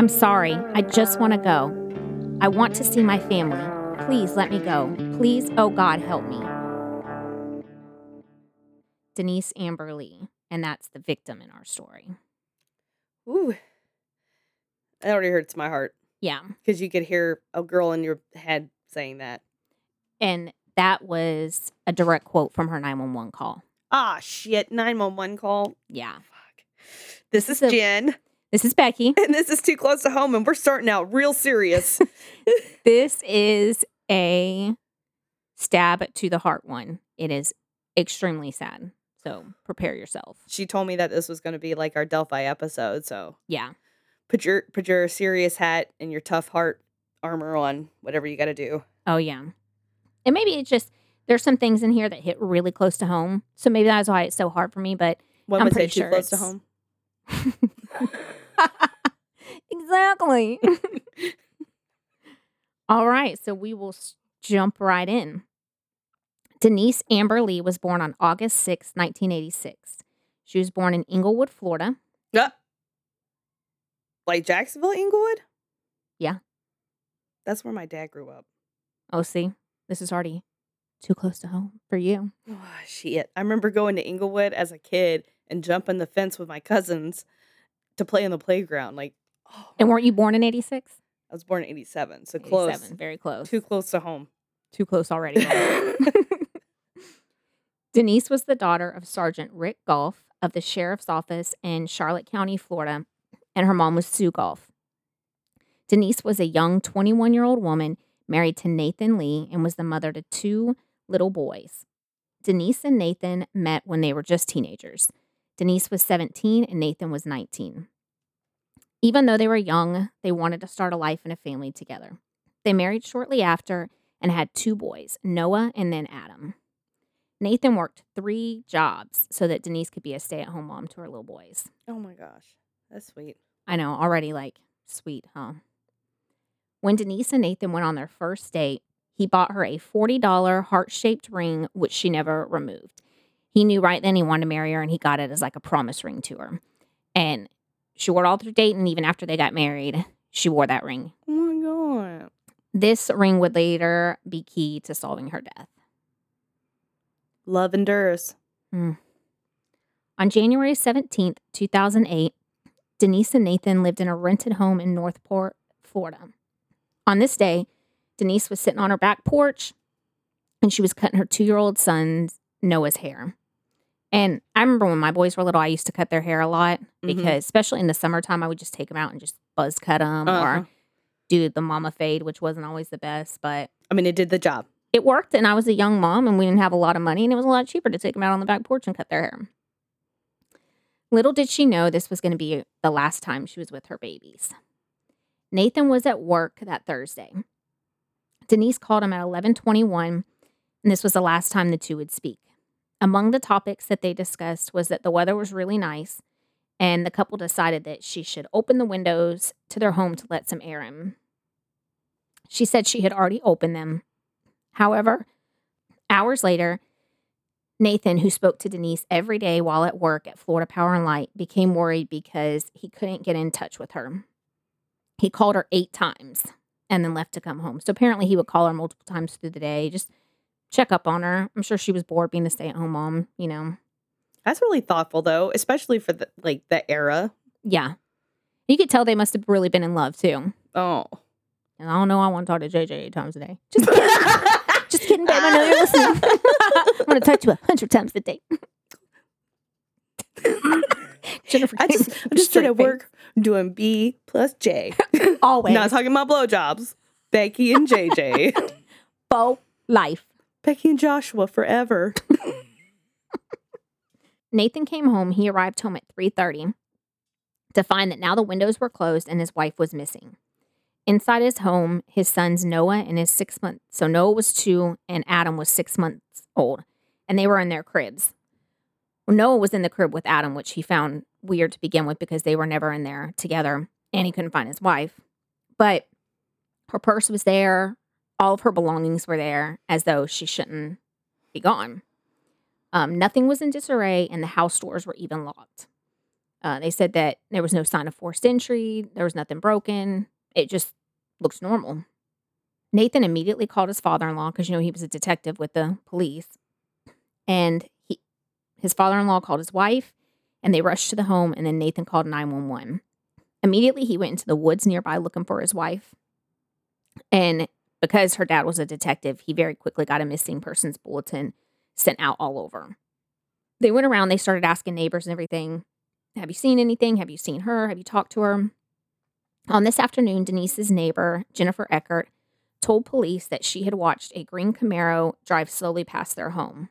I'm sorry. I just want to go. I want to see my family. Please let me go. Please, oh God, help me. Denise Amber Lee, and that's the victim in our story. Ooh. That already hurts my heart Yeah. because you could hear a girl in your head saying that. And that was a direct quote from her 911 call. Ah, shit. 911 call. Yeah. Fuck. This This is is a- Jen, This is Becky. and this is too close to home, and we're starting out real serious. This is a stab to the heart one. It is extremely sad. So prepare yourself. she told me that this was going to be like our Delphi episode, so Yeah. put your put your serious hat and your tough heart armor on, whatever you got to do. Oh, yeah. And maybe it's just, there's some things in here that hit really close to home. So maybe that's why it's so hard for me. But When I'm pretty sure close to home? exactly. All right. So we will jump right in. Denise Amber Lee was born on August 6, 1986. She was born in Englewood, Florida. Yeah. Like Jacksonville, Englewood? Yeah. That's where my dad grew up. Oh, see, this is already too close to home for you. Oh, shit. I remember going to Englewood as a kid and jumping the fence with my cousins to play in the playground. Like, oh, And weren't you born in 86? I was born in 87, so close. very close. Too close to home. too close already. Denise was the daughter of Sergeant Rick Goff of the Sheriff's Office in Charlotte County, Florida, and her mom was Sue Goff. Denise was a young 21 year old woman married to Nathan Lee and was the mother to two little boys. Denise and Nathan met when they were just teenagers. Denise was 17 and Nathan was 19. Even though they were young, they wanted to start a life and a family together. They married shortly after and had two boys, Noah and then Adam. Nathan worked three jobs so that Denise could be a stay at home mom to her little boys. Oh my gosh. That's sweet. I know, already like sweet, huh? When Denise and Nathan went on their first date, he bought her a $40 heart shaped ring, which she never removed. He knew right then he wanted to marry her and he got it as like a promise ring to her. And she wore it all through dating, even after they got married. She wore that ring. Oh my god. This ring would later be key to solving her death. Love endures. Mm. On January 17th, 2008, Denise and Nathan lived in a rented home in Northport, Florida. On this day, Denise was sitting on her back porch and she was cutting her two year old son Noah's hair. And I remember when my boys were little, I used to cut their hair a lot Mhm. because, especially in the summertime, I would just take them out and just buzz cut them Uh-huh. or do the mama fade, which wasn't always the best, but I mean, it did the job. it worked and I was a young mom and we didn't have a lot of money and it was a lot cheaper to take them out on the back porch and cut their hair. Little did she know this was going to be the last time she was with her babies. Nathan was at work that Thursday. Denise called him at 11:21 and this was the last time the two would speak. Among the topics that they discussed was that the weather was really nice and the couple decided that she should open the windows to their home to let some air in. She said she had already opened them However, hours later, Nathan, who spoke to Denise every day while at work at Florida Power and Light, became worried because he couldn't get in touch with her. He called her eight times and then left to come home. So apparently, he would call her multiple times through the day, just check up on her. I'm sure she was bored being a stay at home mom, you know. That's really thoughtful, though, especially for the like the era. Yeah. You could tell they must have really been in love too. Oh, And I don't know, I want to talk to JJ eight times a day. Just kidding. Just kidding, babe. I know you're listening. I'm going to talk to you a hundred times a day. Jennifer, I just I'm just straight at work doing B plus J. Always. Not talking about blowjobs. Becky and JJ. Faux life. Becky and Joshua forever. Nathan came home. He arrived home at 3:30 to find that now the windows were closed and his wife was missing. Inside his home, his sons Noah and his six month so Noah was two and Adam was six months old, and they were in their cribs. Well, Noah was in the crib with Adam, which he found weird to begin with because they were never in there together, and he couldn't find his wife. But her purse was there, all of her belongings were there, as though she shouldn't be gone. Um, nothing was in disarray, and the house doors were even locked. Uh, they said that there was no sign of forced entry, there was nothing broken. It just looks normal. Nathan immediately called his father in law because, you know, he was a detective with the police. And he, his father in law called his wife and they rushed to the home. And then Nathan called 911. Immediately, he went into the woods nearby looking for his wife. And because her dad was a detective, he very quickly got a missing persons bulletin sent out all over. They went around, they started asking neighbors and everything Have you seen anything? Have you seen her? Have you talked to her? On this afternoon, Denise's neighbor, Jennifer Eckert, told police that she had watched a green Camaro drive slowly past their home.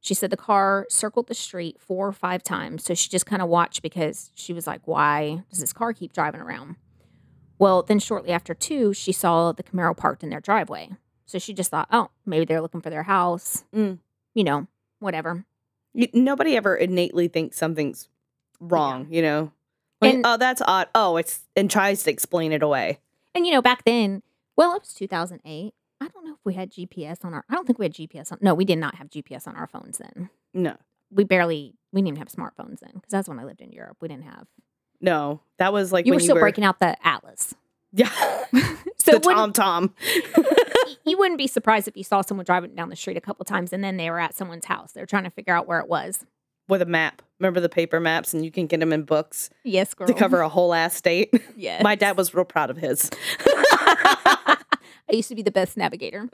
She said the car circled the street four or five times. So she just kind of watched because she was like, why does this car keep driving around? Well, then shortly after two, she saw the Camaro parked in their driveway. So she just thought, oh, maybe they're looking for their house. Mm. You know, whatever. Nobody ever innately thinks something's wrong, you know? Like, And- oh, that's odd. Oh, it's and tries to explain it away. And you know, back then, well, it was 2008. I don't know if we had GPS on our. I don't think we had GPS on. No, we did not have GPS on our phones then. No, We barely. We didn't even have smartphones then because that's when I lived in Europe. We didn't have. No, that was like you were still you were breaking out the atlas. Yeah, So the Tom Tom. you wouldn't be surprised if you saw someone driving down the street a couple times and then they were at someone's house. They're trying to figure out where it was. with a map. Remember the paper maps, and you can get them in books Yes, girl. to cover a whole ass state. Yes. My dad was real proud of his. I used to be the best navigator.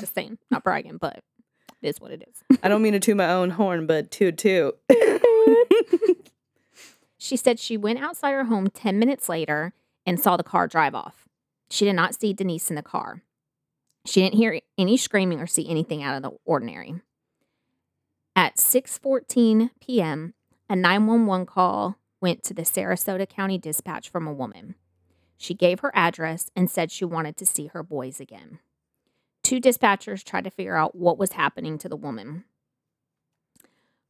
Just saying, not bragging, but it is what it is. I don't mean to toot my own horn, but toot toot. She said she went outside her home 10 minutes later and saw the car drive off. She did not see Denise in the car. She didn't hear any screaming or see anything out of the ordinary. At 6:14 p.m., a 911 call went to the Sarasota County Dispatch from a woman. She gave her address and said she wanted to see her boys again. Two dispatchers tried to figure out what was happening to the woman.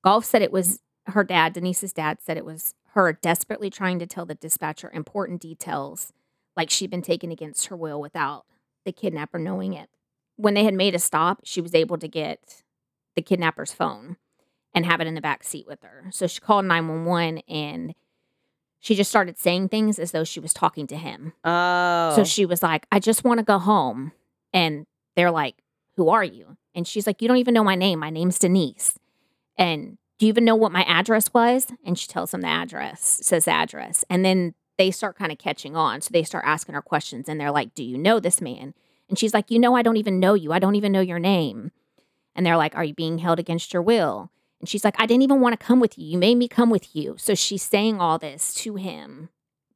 Goff said it was her dad, Denise's dad, said it was her desperately trying to tell the dispatcher important details, like she'd been taken against her will without the kidnapper knowing it. When they had made a stop, she was able to get the kidnapper's phone and have it in the back seat with her. So she called 911 and she just started saying things as though she was talking to him. Oh, So she was like, I just want to go home. And they're like, Who are you? And she's like, You don't even know my name. My name's Denise. And do you even know what my address was? And she tells them the address, says the address. And then they start kind of catching on. So they start asking her questions and they're like, Do you know this man? And she's like, You know, I don't even know you. I don't even know your name. And they're like, Are you being held against your will? And she's like, I didn't even want to come with you. You made me come with you. So she's saying all this to him,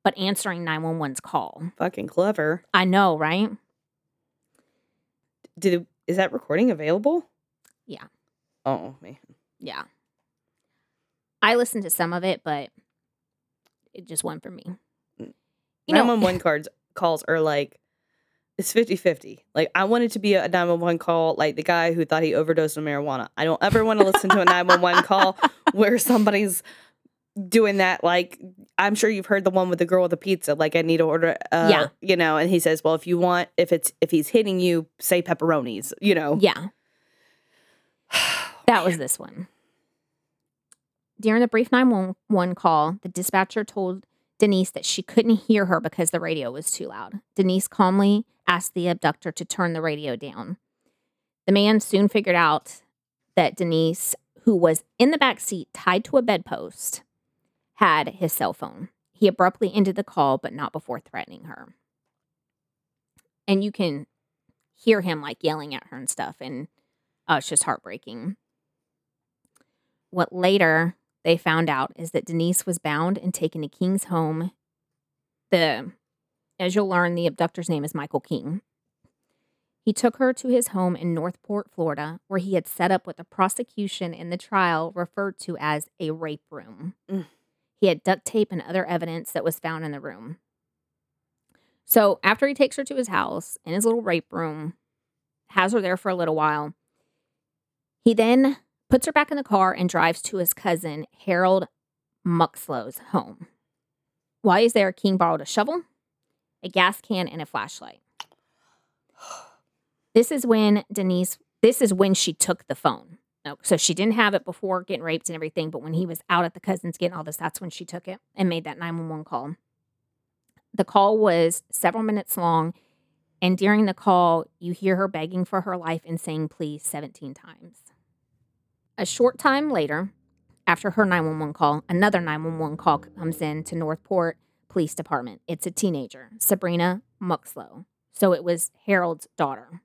but answering 911's call. fucking clever. I know, right? Did is that recording available? Yeah. Oh man. Yeah. I listened to some of it, but it just went for me. You know, 911 cards calls are like it's 50-50. Like I wanted to be a 911 call like the guy who thought he overdosed on marijuana. I don't ever want to listen to a 911 call where somebody's doing that like I'm sure you've heard the one with the girl with the pizza like I need to order uh Yeah. you know and he says, "Well, if you want if it's if he's hitting you, say pepperonis," you know. yeah. That was this one. During the brief 911 call, the dispatcher told Denise that she couldn't hear her because the radio was too loud. Denise calmly asked the abductor to turn the radio down. The man soon figured out that Denise, who was in the back seat tied to a bedpost, had his cell phone. He abruptly ended the call, but not before threatening her. And you can hear him like yelling at her and stuff, and uh, it's just heartbreaking. What later they found out is that Denise was bound and taken to King's home. The, as you'll learn, the abductor's name is Michael King. He took her to his home in Northport, Florida, where he had set up what the prosecution in the trial referred to as a rape room. Mm. He had duct tape and other evidence that was found in the room. So, after he takes her to his house in his little rape room, has her there for a little while, he then puts her back in the car and drives to his cousin, Harold Muxlow's home. While he's there, King borrowed a shovel, a gas can, and a flashlight. This is when Denise, this is when she took the phone. No, so she didn't have it before getting raped and everything, but when he was out at the cousins getting all this, that's when she took it and made that 911 call. The call was several minutes long, and during the call, you hear her begging for her life and saying please 17 times. A short time later, after her 911 call, another 911 call comes in to Northport Police Department. It's a teenager, Sabrina Muxlow. So it was Harold's daughter.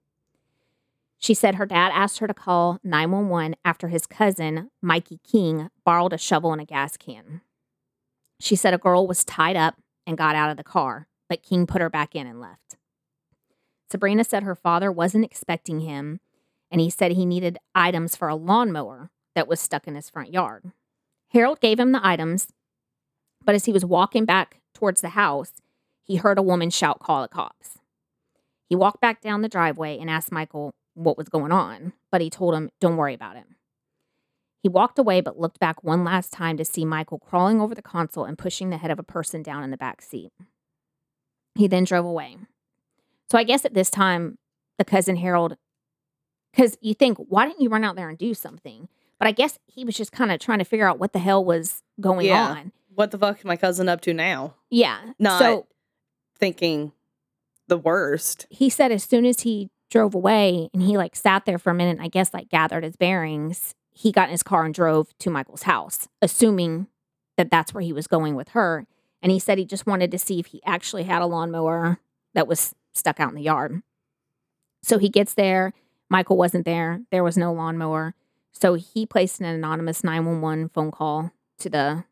She said her dad asked her to call 911 after his cousin, Mikey King, borrowed a shovel and a gas can. She said a girl was tied up and got out of the car, but King put her back in and left. Sabrina said her father wasn't expecting him, and he said he needed items for a lawnmower that was stuck in his front yard. Harold gave him the items, but as he was walking back towards the house, he heard a woman shout, Call the cops. He walked back down the driveway and asked Michael what was going on, but he told him, Don't worry about it. He walked away but looked back one last time to see Michael crawling over the console and pushing the head of a person down in the back seat. He then drove away. So I guess at this time, the cousin Harold, because you think, why didn't you run out there and do something? But I guess he was just kind of trying to figure out what the hell was going Yeah. on. What the fuck is my cousin up to now? Yeah. Not So thinking the worst. he said as soon as he drove away and he like sat there for a minute, I guess like gathered his bearings, he got in his car and drove to Michael's house, assuming that that's where he was going with her. And he said he just wanted to see if he actually had a lawnmower that was stuck out in the yard. So he gets there. Michael wasn't there. There was no lawnmower. So he placed an anonymous 911 phone call to the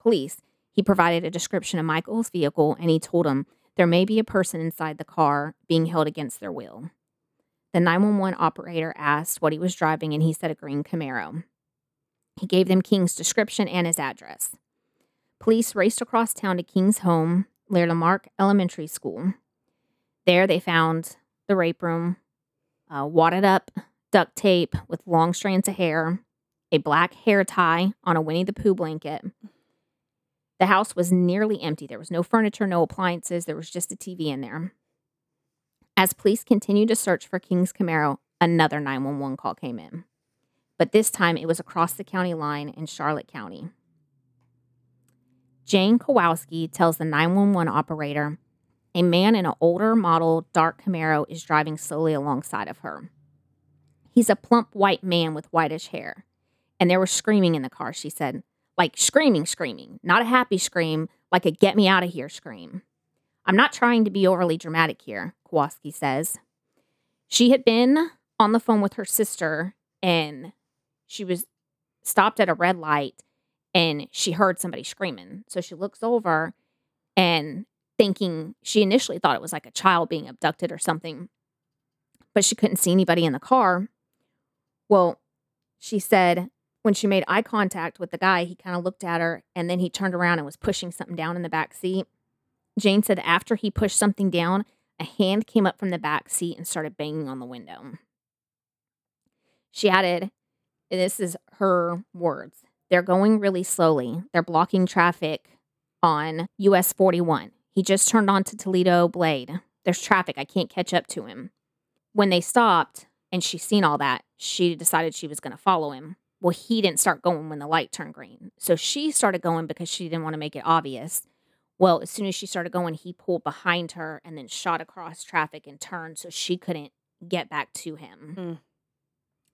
police. He provided a description of Michael's vehicle and he told them there may be a person inside the car being held against their will. The 911 operator asked what he was driving, and he said a green Camaro. He gave them King's description and his address. Police raced across town to King's home, near Lamarque Elementary School. There, they found the rape room, uh, wadded up duct tape with long strands of hair, a black hair tie on a Winnie the Pooh blanket. The house was nearly empty. There was no furniture, no appliances. There was just a TV in there. As police continued to search for King's Camaro, another 911 call came in. But this time it was across the county line in Charlotte County. Jane Kowalski tells the 911 operator a man in an older model dark Camaro is driving slowly alongside of her. He's a plump white man with whitish hair. And there was screaming in the car, she said. Like screaming, screaming. Not a happy scream, like a get me out of here scream. I'm not trying to be overly dramatic here, Kowalski says. She had been on the phone with her sister and she was stopped at a red light and she heard somebody screaming. So she looks over and thinking she initially thought it was like a child being abducted or something, but she couldn't see anybody in the car. Well, she said when she made eye contact with the guy, he kind of looked at her and then he turned around and was pushing something down in the back seat. Jane said after he pushed something down, a hand came up from the back seat and started banging on the window. She added, This is her words. They're going really slowly. They're blocking traffic on US 41. He just turned onto Toledo Blade. There's traffic. I can't catch up to him. When they stopped and she seen all that, she decided she was going to follow him. Well, he didn't start going when the light turned green. So she started going because she didn't want to make it obvious. Well, as soon as she started going, he pulled behind her and then shot across traffic and turned so she couldn't get back to him. Hmm.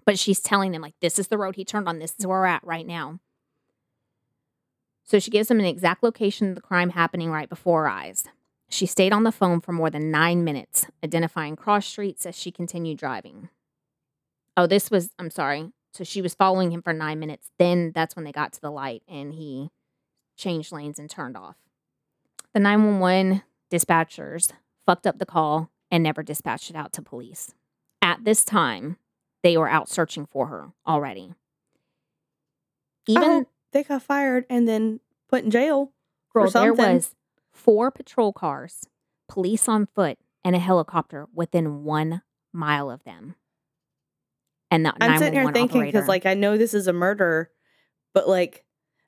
But she's telling them, like, this is the road he turned on. This is where we're at right now. So she gives him an exact location of the crime happening right before her eyes. She stayed on the phone for more than nine minutes, identifying cross streets as she continued driving. Oh, this was, I'm sorry. So she was following him for nine minutes. Then that's when they got to the light and he changed lanes and turned off. The 911 dispatchers fucked up the call and never dispatched it out to police. At this time, they were out searching for her already. Even Oh, they got fired and then put in jail. Girl, for there was four patrol cars, police on foot, and a helicopter within one mile of them. And the I'm sitting here thinking because, like, I know this is a murder, but like,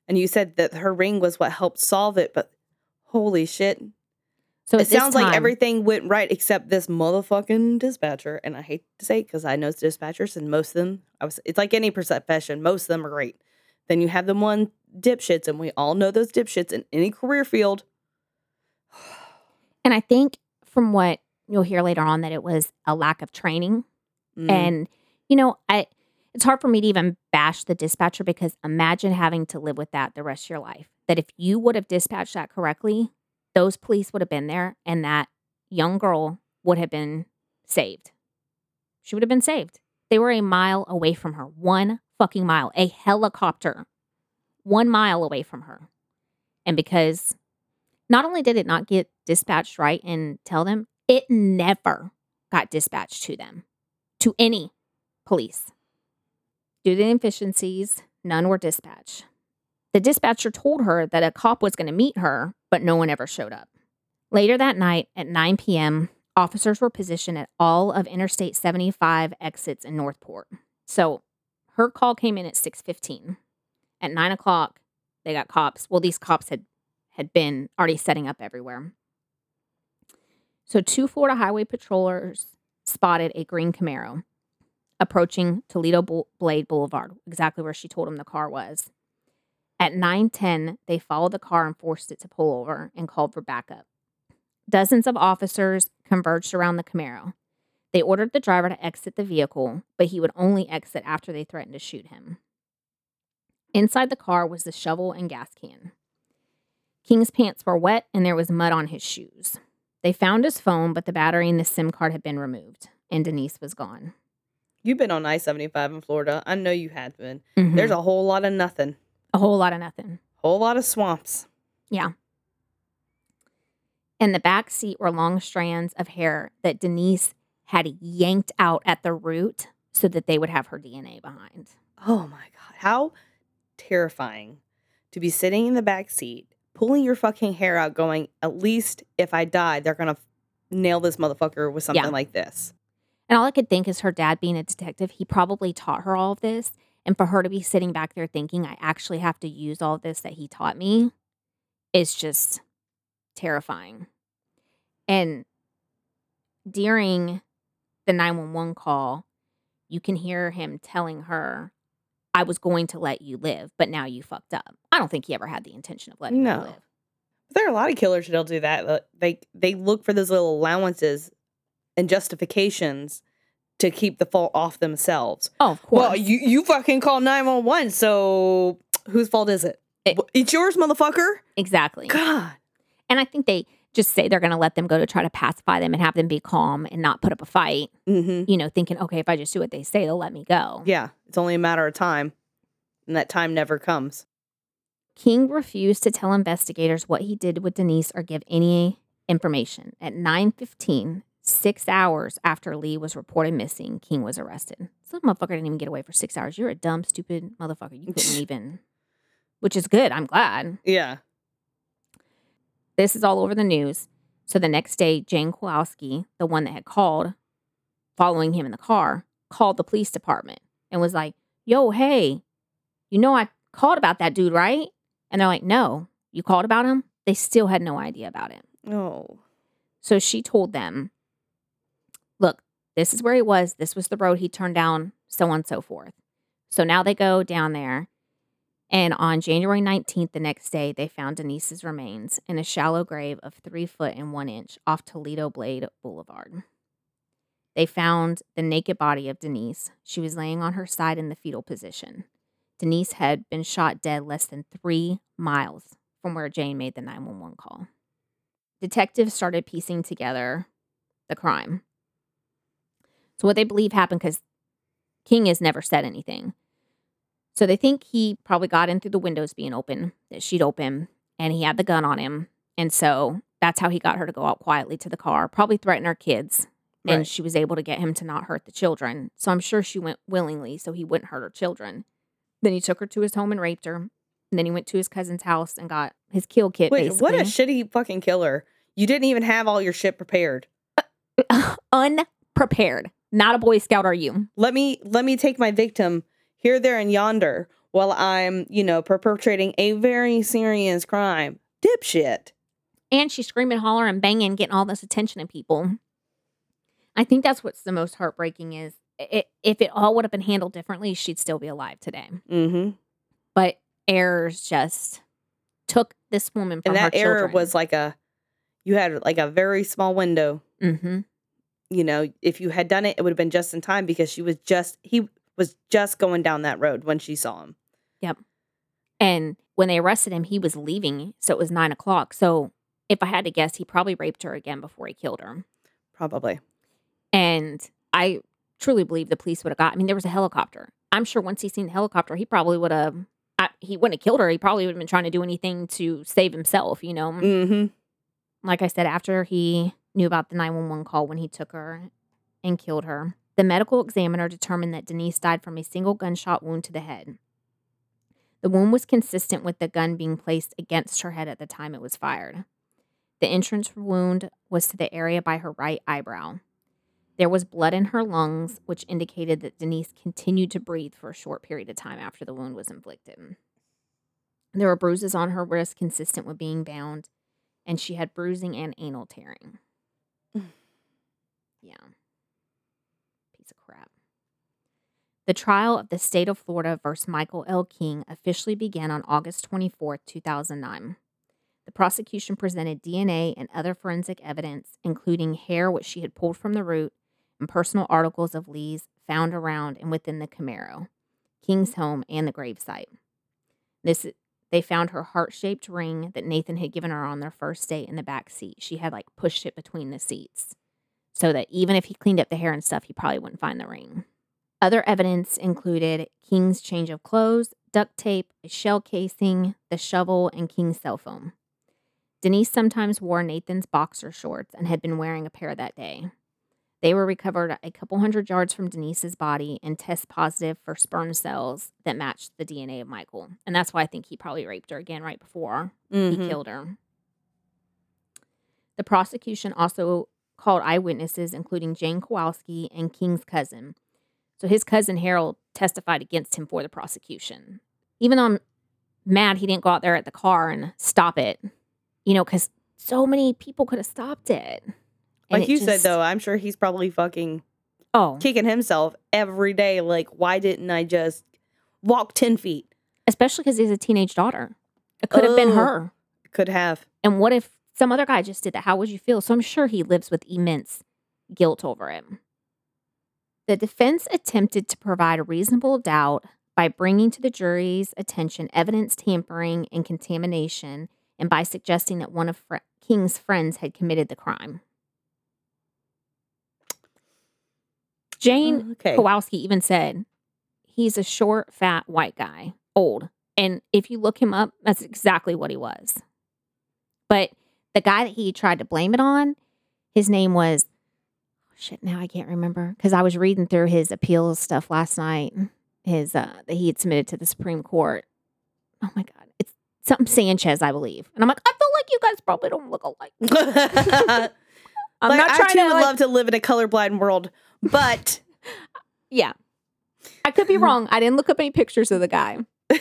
and you said that her ring was what helped solve it, but holy shit, So it sounds like everything went right except this motherfucking dispatcher. And I hate to say because I know dispatchers and most of them, I was, it's like any profession, most of them are great. Then you have the one dipshits, and we all know those dipshits in any career field. And I think from what you'll hear later on that it was a lack of training. Mm. And you know, I it's hard for me to even bash the dispatcher because imagine having to live with that the rest of your life. That if you would have dispatched that correctly, those police would have been there and that young girl would have been saved. She would have been saved. They were a mile away from her. One fucking mile. A helicopter. One mile away from her. And because not only did it not get dispatched right and tell them, it never got dispatched to them, to any police. Due to inefficiencies, none were dispatched. The dispatcher told her that a cop was going to meet her, but no one ever showed up. Later that night at 9 p.m., officers were positioned at all of Interstate 75 exits in Northport. So her call came in at 6:15. At 9 o'clock, they got cops. Well, these cops had had been already setting up everywhere. So two Florida highway patrollers spotted a green Camaro approaching Toledo Bul- Blade Boulevard, exactly where she told him the car was. At 9:10, they followed the car and forced it to pull over and called for backup. Dozens of officers converged around the Camaro. They ordered the driver to exit the vehicle, but he would only exit after they threatened to shoot him. Inside the car was the shovel and gas can. King's pants were wet and there was mud on his shoes. They found his phone, but the battery and the SIM card had been removed, and Denise was gone. You've been on I 75 in Florida. I know you have been. There's There's a whole lot of nothing, a whole lot of nothing. whole lot of swamps. Yeah. In the back seat were long strands of hair that Denise had yanked out at the root so that they would have her DNA behind. Oh my God. How terrifying to be sitting in the back seat, pulling your fucking hair out, going, at least if I die, they're going to nail this motherfucker with something Yeah. like this. And all I could think is her dad being a detective, he probably taught her all of this. And for her to be sitting back there thinking, I actually have to use all of this that he taught me is just terrifying. And during the 911 call, you can hear him telling her, I was going to let you live, but now you fucked up. I don't think he ever had the intention of letting her No. live. There are a lot of killers that'll do that. They they look for those little allowances and justifications to keep the fault off themselves. Oh, of course. Well, you you fucking call nine one one. So whose fault is it? It- It's yours, motherfucker. exactly. God. And I think they just say they're going to let them go to try to pacify them and have them be calm and not put up a fight, Mm-hmm. you know, thinking, okay, if I just do what they say, they'll let me go. Yeah, it's only a matter of time, and that time never comes. King refused to tell investigators what he did with Denise or give any information. At 9:15, 6 hours after Lee was reported missing, King was arrested. Some motherfucker didn't even get away for 6 hours. You're a dumb stupid motherfucker. You couldn't even which is good. I'm glad. Yeah. This is all over the news. So the next day, Jane Kowalski, the one that had called, following him in the car, called the police department and was like, Yo, hey, you know, I called about that dude, right? And they're like, No, you called about him? They still had no idea about it. Oh. So she told them, Look, this is where he was. This was the road he turned down, so on and so forth. So now they go down there. And on January 19th, the next day, they found Denise's remains in a shallow grave of three foot and one inch off Toledo Blade Boulevard. They found the naked body of Denise. She was laying on her side in the fetal position. Denise had been shot dead less than three miles from where Jane made the 911 call. Detectives started piecing together the crime. So, what they believe happened because King has never said anything. So, they think he probably got in through the windows being open, that she'd open, and he had the gun on him. And so that's how he got her to go out quietly to the car, probably threaten her kids. And she was able to get him to not hurt the children. So I'm sure she went willingly so he wouldn't hurt her children. Then he took her to his home and raped her. And then he went to his cousin's house and got his kill kit. Wait, what a shitty fucking killer. You didn't even have all your shit prepared. unprepared. Not a Boy Scout, are you? Let me let me take my victim here, there, and yonder while I'm, you know, perpetrating a very serious crime. Dipshit. And she's screaming, hollering, banging, getting all this attention and people. I think that's what's the most heartbreaking is it, if it all would have been handled differently, she'd still be alive today. Mm-hmm. But errors just took this woman from And that error children. was like a, you had like a very small window. hmm You know, if you had done it, it would have been just in time because she was just, he was just going down that road when she saw him. Yep. And when they arrested him, he was leaving. So it was nine o'clock. So if I had to guess, he probably raped her again before he killed her. Probably. And I truly believe the police would have got. I mean, there was a helicopter. I'm sure once he seen the helicopter, he probably would have. He wouldn't have killed her. He probably would have been trying to do anything to save himself. You know, Mm-hmm. like I said, after he knew about the 911 call when he took her and killed her, the medical examiner determined that Denise died from a single gunshot wound to the head. The wound was consistent with the gun being placed against her head at the time it was fired. The entrance wound was to the area by her right eyebrow. There was blood in her lungs, which indicated that Denise continued to breathe for a short period of time after the wound was inflicted. There were bruises on her wrist consistent with being bound, and she had bruising and anal tearing. yeah. The trial of the state of Florida versus Michael L. King officially began on August 24, 2009. The prosecution presented DNA and other forensic evidence, including hair which she had pulled from the root and personal articles of Lee's found around and within the Camaro, King's home, and the gravesite. This they found her heart-shaped ring that Nathan had given her on their first date in the back seat. She had like pushed it between the seats so that even if he cleaned up the hair and stuff, he probably wouldn't find the ring. Other evidence included King's change of clothes, duct tape, a shell casing, the shovel, and King's cell phone. Denise sometimes wore Nathan's boxer shorts and had been wearing a pair that day. They were recovered a couple hundred yards from Denise's body and test positive for sperm cells that matched the DNA of Michael. And that's why I think he probably raped her again right before he Mhm. killed her. The prosecution also called eyewitnesses, including Jane Kowalski and King's cousin. So his cousin Harold testified against him for the prosecution. Even though I'm mad he didn't go out there at the car and stop it, you know, because so many people could have stopped it. And Like it you said, though, I'm sure he's probably fucking Oh, kicking himself every day. Like, why didn't I just walk 10 feet? especially because he's a teenage daughter. It could have been Oh. her. Could have. And what if some other guy just did that? How would you feel? So I'm sure he lives with immense guilt over it. The defense attempted to provide a reasonable doubt by bringing to the jury's attention evidence tampering and contamination, and by suggesting that one of Fre- King's friends had committed the crime. Jane Oh, okay. Kowalski even said he's a short, fat white guy, old. And if you look him up, that's exactly what he was. But the guy that he tried to blame it on, his name was shit. Now I can't remember because I was reading through his appeals stuff last night. His uh, that he had submitted to the Supreme Court. Oh my god, it's something Sanchez, I believe. And I'm like, I feel like you guys probably don't look alike. I'm like, not I too to would like, love to live in a colorblind world, but Yeah. I could be wrong. I didn't look up any pictures of the guy.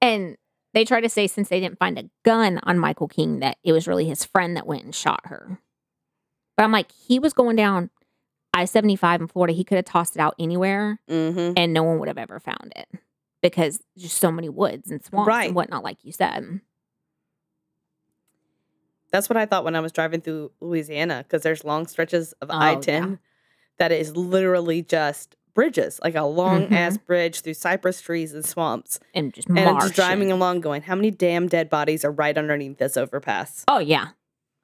and they try to say since they didn't find a gun on Michael King that it was really his friend that went and shot her. But I'm like, he was going down I 75 in Florida. He could have tossed it out anywhere Mhm. and no one would have ever found it because just so many woods and swamps Right. and whatnot, like you said. that's what I thought when I was driving through Louisiana because there's long stretches of Oh, I 10 that is literally just bridges, like a long Mhm. ass bridge through cypress trees and swamps. And just And just driving and- along going, how many damn dead bodies are right underneath this overpass? Oh yeah,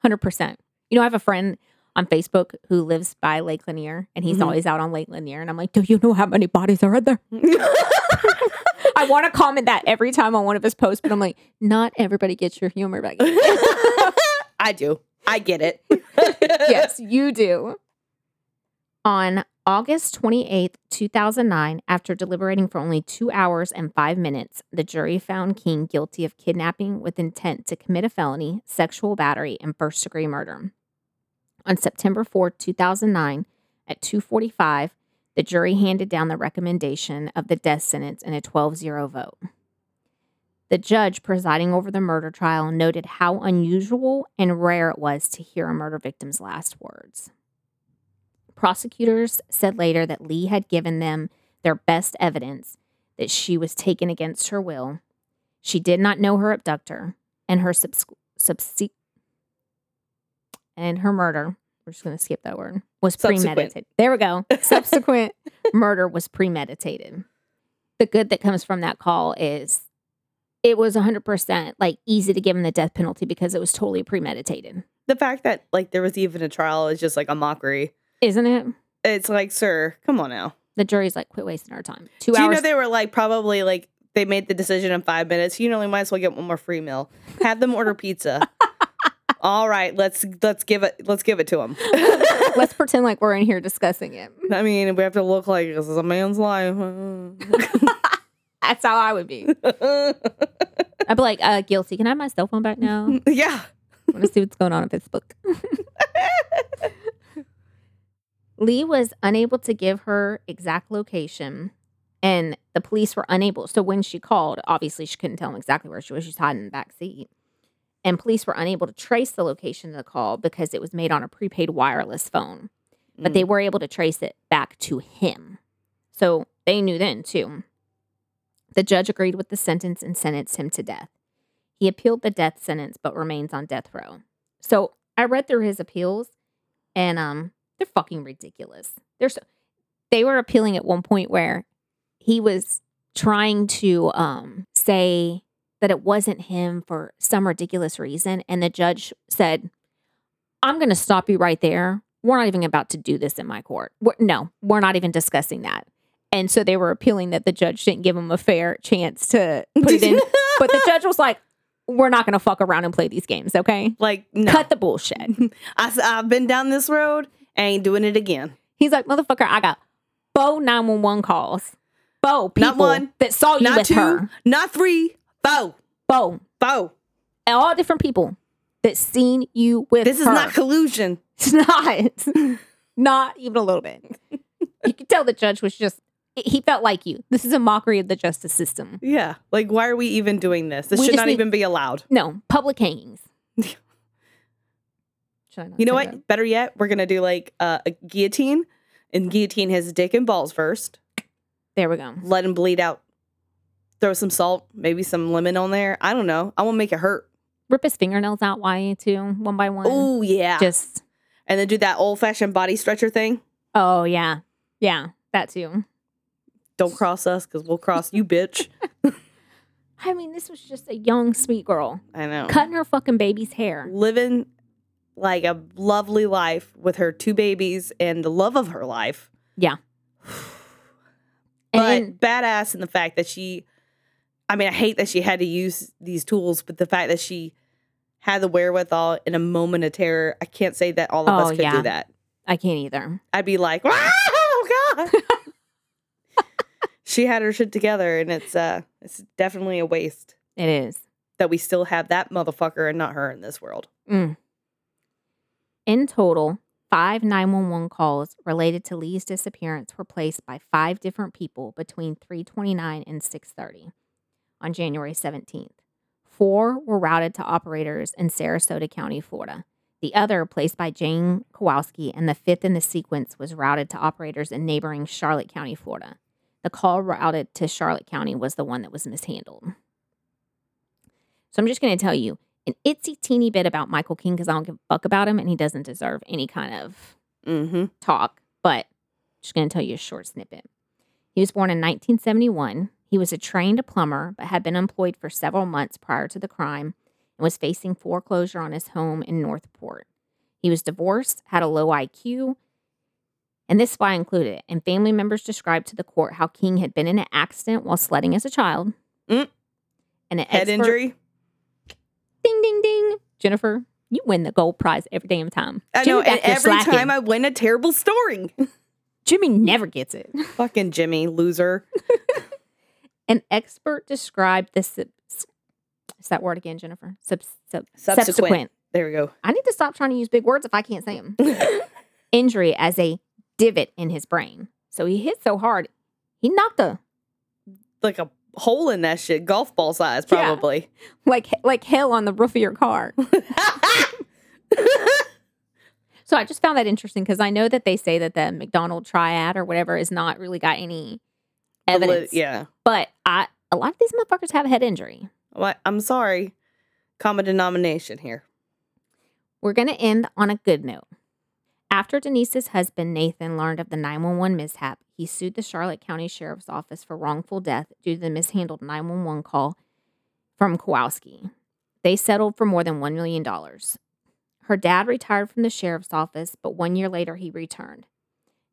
hundred percent. You know, I have a friend on Facebook who lives by Lake Lanier, and he's Mhm. always out on Lake Lanier, and I'm like, "Do you know how many bodies are in there?" I want to comment that every time on one of his posts, but I'm like, not everybody gets your humor back. I do. I get it. yes, you do. On August 28th, 2009, after deliberating for only two hours and five minutes, the jury found King guilty of kidnapping with intent to commit a felony, sexual battery, and first degree murder. On September 4, 2009, at 2:45, the jury handed down the recommendation of the death sentence in a 12-0 vote. The judge presiding over the murder trial noted how unusual and rare it was to hear a murder victim's last words. Prosecutors said later that Lee had given them their best evidence that she was taken against her will. She did not know her abductor, and her subs- subse- and her murder. We're just going to skip that word. Was Subsequent. premeditated. There we go. Subsequent murder was premeditated. The good that comes from that call is it was 100% like easy to give him the death penalty because it was totally premeditated. The fact that like there was even a trial is just like a mockery. Isn't it? It's like, sir, come on now. The jury's like, quit wasting our time. Two Do you know they were like probably like they made the decision in five minutes? You know, we might as well get one more free meal. Have them order pizza. All right, let's let's give it let's give it to them. Let's pretend like we're in here discussing it. I mean, we have to look like this is a man's life. That's how I would be. I'd be like, uh, guilty. Can I have my cell phone back now? yeah. I want to see what's going on in Facebook. Lee was unable to give her exact location, and the police were unable. So when she called, obviously she couldn't tell them exactly where she was. She's hiding in the back seat. And police were unable to trace the location of the call because it was made on a prepaid wireless phone. But they were able to trace it back to him. So they knew then too. The judge agreed with the sentence and sentenced him to death. He appealed the death sentence but remains on death row. So I read through his appeals and um they're fucking ridiculous. They're so they were appealing at one point where he was trying to um say that it wasn't him for some ridiculous reason and the judge said I'm going to stop you right there. We're not even about to do this in my court. We're, no, we're not even discussing that. And so they were appealing that the judge didn't give him a fair chance to put it in. but the judge was like, we're not going to fuck around and play these games, okay? like no. Cut the bullshit. I, have been down this road. I ain't doing it again. He's like, motherfucker, I got four 911 calls. Four people Not one, that saw you Not with two, her. not three, four, Four. four. All different people that seen you with This is her. not collusion. It's not. not even a little bit. You could tell the judge was just, he felt like you. This is a mockery of the justice system. Yeah. Like, why are we even doing this? This We should not need- even be allowed. No, public hangings. Should I You know what? that? Better yet, we're gonna do like uh, a guillotine, and guillotine his dick and balls first. There we go. Let him bleed out. Throw some salt, maybe some lemon on there. I don't know. I won't make it hurt. Rip his fingernails out why too, one by one. Oh yeah. Just and then do that old fashioned body stretcher thing. oh yeah. Yeah, that too. Don't cross us because we'll cross you, bitch. I mean, this was just a young, sweet girl I know. cutting her fucking baby's hair. Living like a lovely life with her two babies and the love of her life. And but then- badass in the fact that she I mean, I hate that she had to use these tools, but the fact that she had the wherewithal in a moment of terror, I can't say that all of Oh, us could yeah. do that. I can't either. I'd be like, oh god. she had her shit together and it's uh it's definitely a waste It is. that we still have that motherfucker and not her in this world. Mm. In total, five 911 calls related to Lee's disappearance were placed by five different people between 329 and 630 on January 17th. Four were routed to operators in Sarasota County, Florida. The other, placed by Jane Kowalski, and the fifth in the sequence, was routed to operators in neighboring Charlotte County, Florida. The call routed to Charlotte County was the one that was mishandled. So I'm just going to tell you an itsy teeny bit about Michael King because I don't give a fuck about him and he doesn't deserve any kind of Mm-hmm. talk, but just going to tell you a short snippet. He was born in 1971. He was a trained plumber, but had been employed for several months prior to the crime and was facing foreclosure on his home in Northport. He was divorced, had a low IQ, and this spy included it. And family members described to the court how King had been in an accident while sledding as a child. Mm. And an Head expert- injury. Ding, ding, ding. Jennifer, you win the gold prize every damn time. I Jimmy know, and every slacking. time I win a terrible story. Jimmy never gets it. Fucking Jimmy, loser. An expert described the sub- is that word again, Jennifer? Sub, sub, Subsequent. subsequent. There we go. I need to stop trying to use big words if I can't say them. Injury as a divot in his brain. So he hit so hard, he knocked a like a hole in that shit, golf ball size, Yeah. probably. like like hell on the roof of your car. So I just found that interesting because I know that they say that the McDonald triad or whatever is not really got any evidence. yeah. But I a lot of these motherfuckers have a head injury. Well, I'm sorry. Common denomination here. We're gonna end on a good note. After Denise's husband Nathan learned of the 911 mishap, he sued the Charlotte County Sheriff's Office for wrongful death due to the mishandled 911 call from Kowalski. They settled for more than $1 million. Her dad retired from the sheriff's office, but one year later he returned.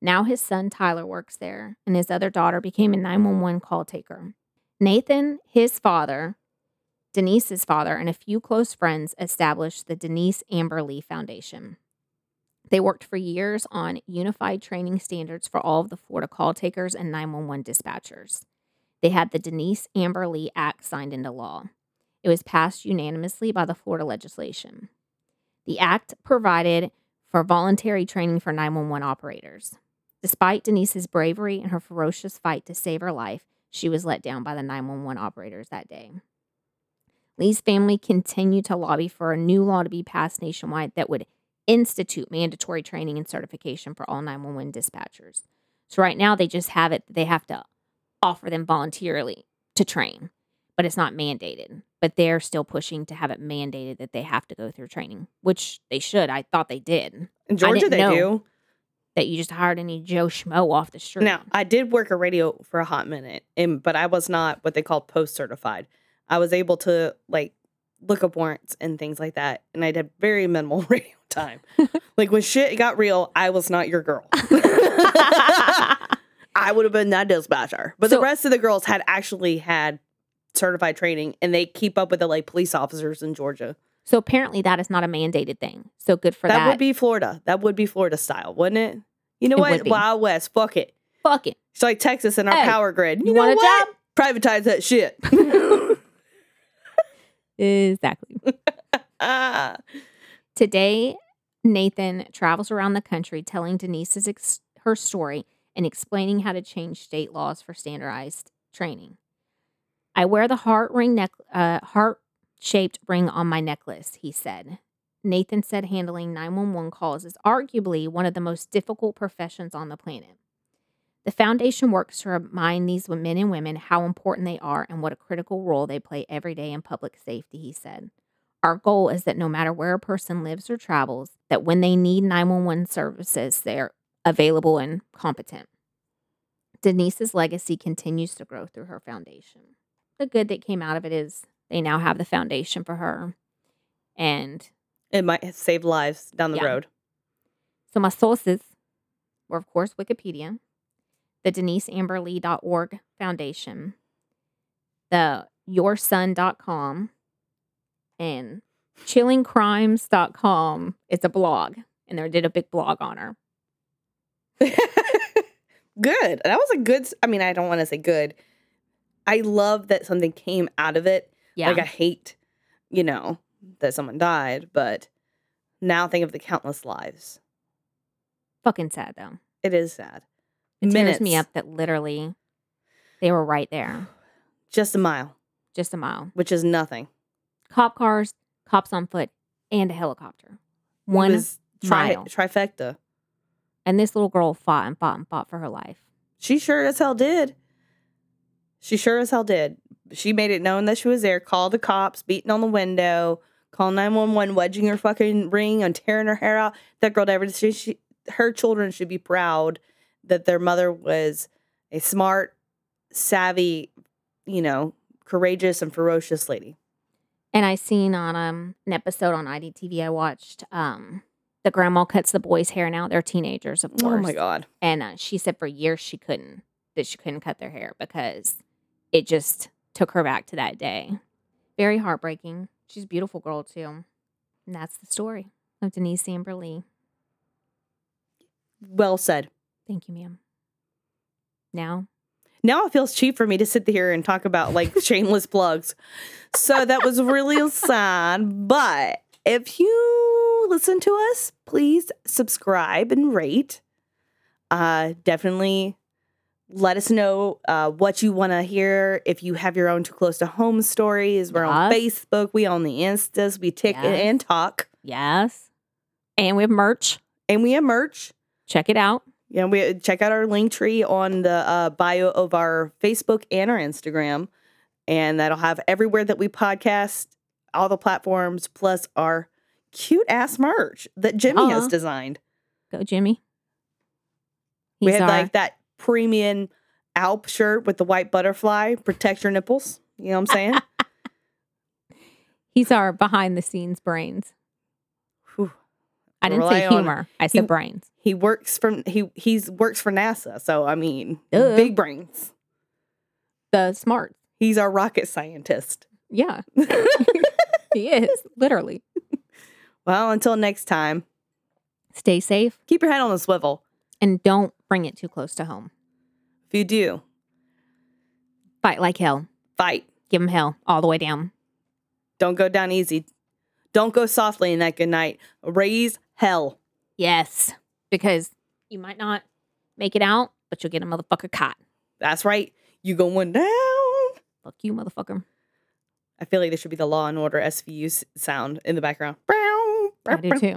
Now his son Tyler works there, and his other daughter became a 911 call taker. Nathan, his father, Denise's father, and a few close friends established the Denise Amber Lee Foundation. They worked for years on unified training standards for all of the Florida call takers and 911 dispatchers. They had the Denise Amber Lee Act signed into law. It was passed unanimously by the Florida legislation. The act provided for voluntary training for 911 operators. Despite Denise's bravery and her ferocious fight to save her life, she was let down by the 911 operators that day. Lee's family continued to lobby for a new law to be passed nationwide that would institute mandatory training and certification for all 911 dispatchers. So right now they just have it they have to offer them voluntarily to train, but it's not mandated. But they're still pushing to have it mandated that they have to go through training, which they should. I thought they did. In Georgia, didn't they know. do. That you just hired any Joe Schmo off the street. Now, I did work a radio for a hot minute, and but I was not what they call post certified. I was able to like look up warrants and things like that, and I did very minimal radio time. like when shit got real, I was not your girl. I would have been that dispatcher, but So- the rest of the girls had actually had certified training, and they keep up with the like police officers in Georgia. So apparently that is not a mandated thing. So good for that, that. would be Florida. That would be Florida style, wouldn't it? You know It what? Wild West. Fuck it. Fuck it. It's like Texas and our Hey, power grid. You, you want a what? job? Privatize that shit. Exactly. Ah. Today, Nathan travels around the country telling Denise's ex- her story and explaining how to change state laws for standardized training. I wear the heart ring neck uh, heart shaped ring on my necklace, he said. Nathan said handling 911 calls is arguably one of the most difficult professions on the planet. The foundation works to remind these men and women how important they are and what a critical role they play every day in public safety, he said. Our goal is that no matter where a person lives or travels, that when they need 911 services, they're available and competent. Denise's legacy continues to grow through her foundation. The good that came out of it is they now have the foundation for her. And It might save lives down the Yeah. road. so my sources were, of course, Wikipedia, the DeniseAmberLee.org Foundation, the YourSon.com, and ChillingCrimes.com. It's a blog, and they did a big blog on her. good. That was a good. I mean, I don't want to say good. I love that something came out of it. Yeah. Like I hate, you know, that someone died, but now think of the countless lives. Fucking sad, though. It is sad. It tears me up that literally they were right there, Just a mile, just a mile. which is nothing. Cop cars, cops on foot, and a helicopter. One was tri- mile. trifecta. And this little girl fought and fought and fought for her life. She sure as hell did. She sure as hell did. She made it known that she was there, called the cops, beating on the window, calling 911, wedging her fucking ring and tearing her hair out. That girl never, she, she, her children should be proud that their mother was a smart, savvy, you know, courageous and ferocious lady. And I seen on um an episode on IDTV I watched um the grandma cuts the boys' hair now. They're teenagers, of course. Oh my God. And uh, she said for years she couldn't that she couldn't cut their hair because it just took her back to that day. Very heartbreaking. She's a beautiful girl too. And that's the story of Denise Amber Lee. Well said. Thank you, ma'am. Now Now it feels cheap for me to sit here and talk about like shameless plugs. So that was really sad. But if you listen to us, please subscribe and rate. Uh definitely let us know uh, what you want to hear. If you have your own too close to home stories, we're on Facebook. We on the Instas. We tick Yes. and talk, Yes. And we have merch. and we have merch. Check it out. Know, we check out our link tree on the uh, bio of our Facebook and our Instagram, and that'll have everywhere that we podcast, all the platforms, plus our cute ass merch that Jimmy has Uh-huh. designed. Go, Jimmy. we He's had our- like that premium Alp shirt with the white butterfly, protect your nipples. You know what I'm saying? he's our behind the scenes brains. Whew. I didn't Rely say humor. I said he- brains. He works from he he's works for NASA, so I mean, Duh. big brains. The smart. He's our rocket scientist. Yeah, he is literally. well, until next time, Stay safe keep your head on a swivel. And don't bring it too close to home. If you do, Fight like hell. fight. Give them hell all the way down. Don't go down easy. Don't go softly in that good night. Raise hell. Yes, because you might not make it out, but you'll get a motherfucker caught. That's right. You going down. Fuck you, motherfucker. I feel like there should be the Law and Order SVU sound in the background. I do too.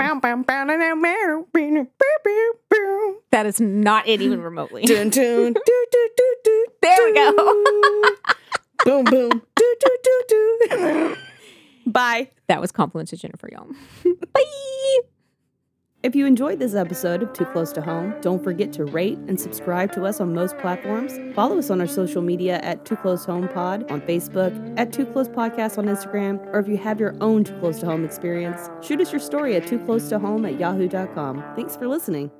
That is not it even remotely. Dun, dun, do, do, do, do, There we go. boom, boom. Do, do, do, do. Bye. that was compliments to Jennifer, y'all. Bye. If you enjoyed this episode of Too Close to Home, don't forget to rate and subscribe to us on most platforms. Follow us on our social media at Too Close Home Pod on Facebook, at Too Close Podcast on Instagram, or if you have your own Too Close to Home experience, shoot us your story at Too Close to Home at yahoo.com. Thanks for listening.